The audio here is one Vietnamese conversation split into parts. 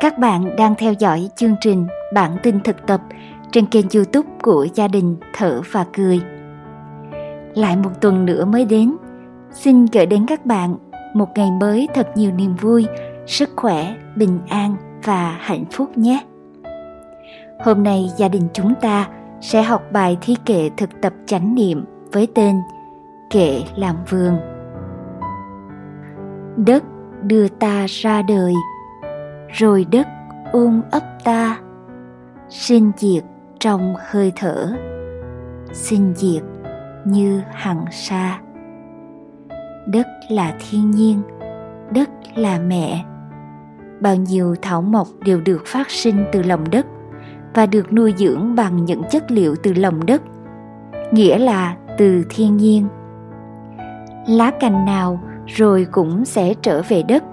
Các bạn đang theo dõi chương trình Bản tin thực tập trên kênh youtube của gia đình Thở và Cười. Lại một tuần nữa mới đến, xin gửi đến các bạn một ngày mới thật nhiều niềm vui, sức khỏe, bình an và hạnh phúc nhé. Hôm nay gia đình chúng ta sẽ học bài thi kệ thực tập chánh niệm với tên Kệ làm vườn. Đất đưa ta ra đời rồi đất ôm ấp ta. Sinh diệt trong hơi thở. Sinh diệt như hằng sa. Đất là thiên nhiên, đất là mẹ. Bao nhiêu thảo mộc đều được phát sinh từ lòng đất và được nuôi dưỡng bằng những chất liệu từ lòng đất, nghĩa là từ thiên nhiên. Lá cành nào rồi cũng sẽ trở về đất,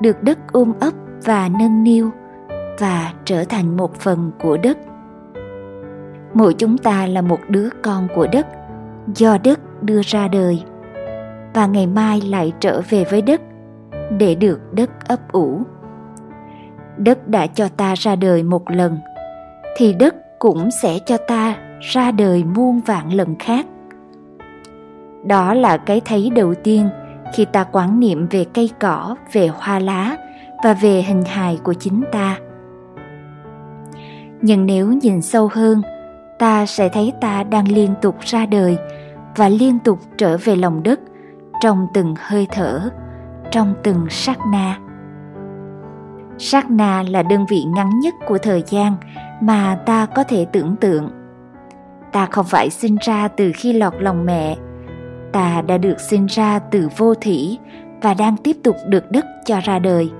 được đất ôm ấp và nâng niu và trở thành một phần của đất. Mỗi chúng ta là một đứa con của đất do đất đưa ra đời, và ngày mai lại trở về với đất để được đất ấp ủ. Đất đã cho ta ra đời một lần, thì đất cũng sẽ cho ta ra đời muôn vạn lần khác. Đó là cái thấy đầu tiên khi ta quán niệm về cây cỏ, về hoa lá và về hình hài của chính ta. Nhưng nếu nhìn sâu hơn, ta sẽ thấy ta đang liên tục ra đời và liên tục trở về lòng đất trong từng hơi thở, trong từng sát na. Sát na là đơn vị ngắn nhất của thời gian mà ta có thể tưởng tượng. Ta không phải sinh ra từ khi lọt lòng mẹ. Ta đã được sinh ra từ vô thủy và đang tiếp tục được đức cho ra đời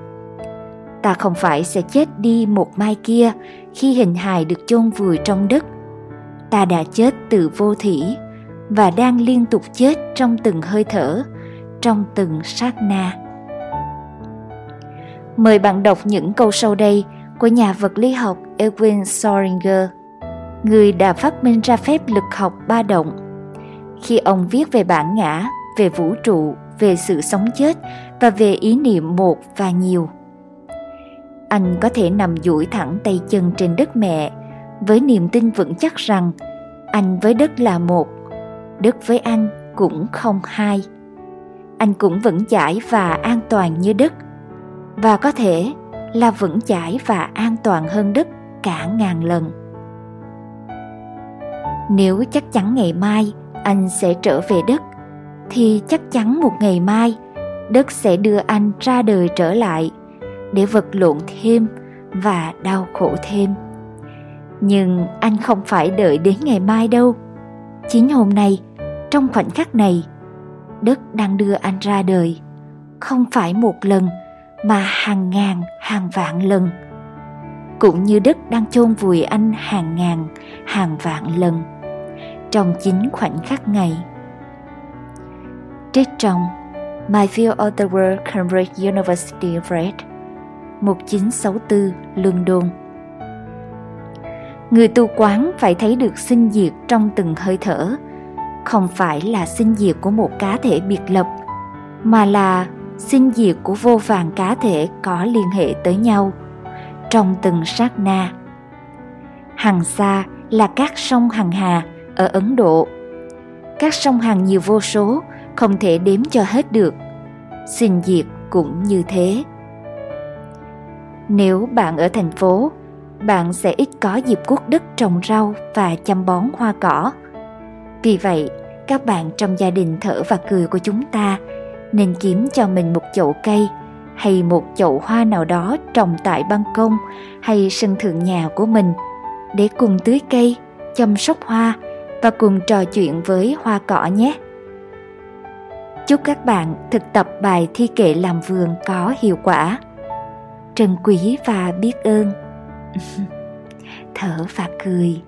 ta không phải sẽ chết đi một mai kia khi hình hài được chôn vùi trong đất ta đã chết từ vô thủy và đang liên tục chết trong từng hơi thở trong từng sát na mời bạn đọc những câu sau đây của nhà vật lý học Erwin Schrödinger, người đã phát minh ra phép lực học ba động. Khi ông viết về bản ngã, về vũ trụ, về sự sống chết và về ý niệm một và nhiều anh có thể nằm duỗi thẳng tay chân trên đất mẹ, với niềm tin vững chắc rằng anh với đất là một, đất với anh cũng không hai. Anh cũng vững chãi và an toàn như đất, và có thể là vững chãi và an toàn hơn đất cả ngàn lần. Nếu chắc chắn ngày mai anh sẽ trở về đất, thì chắc chắn một ngày mai đất sẽ đưa anh ra đời trở lại để vật lộn thêm và đau khổ thêm. Nhưng anh không phải đợi đến ngày mai đâu. Chính hôm nay, trong khoảnh khắc này đất đang đưa anh ra đời. Không phải một lần, mà hàng ngàn, hàng vạn lần. Cũng như đất đang chôn vùi anh hàng ngàn, hàng vạn lần trong chính khoảnh khắc này. Trích trong My View of the World, Cambridge University Press 1964 London Người tu quán phải thấy được sinh diệt trong từng hơi thở, không phải là sinh diệt của một cá thể biệt lập, mà là sinh diệt của vô vàng cá thể có liên hệ tới nhau trong từng sát na. Hằng xa là các sông hằng hà ở Ấn Độ. Các sông hằng nhiều vô số, không thể đếm cho hết được. Sinh diệt cũng như thế nếu bạn ở thành phố, bạn sẽ ít có dịp cuốc đất trồng rau và chăm bón hoa cỏ. Vì vậy, các bạn trong gia đình thở và cười của chúng ta nên kiếm cho mình một chậu cây hay một chậu hoa nào đó trồng tại ban công hay sân thượng nhà của mình để cùng tưới cây, chăm sóc hoa và cùng trò chuyện với hoa cỏ nhé. Chúc các bạn thực tập bài thi kệ làm vườn có hiệu quả trân quý và biết ơn. Thở và cười.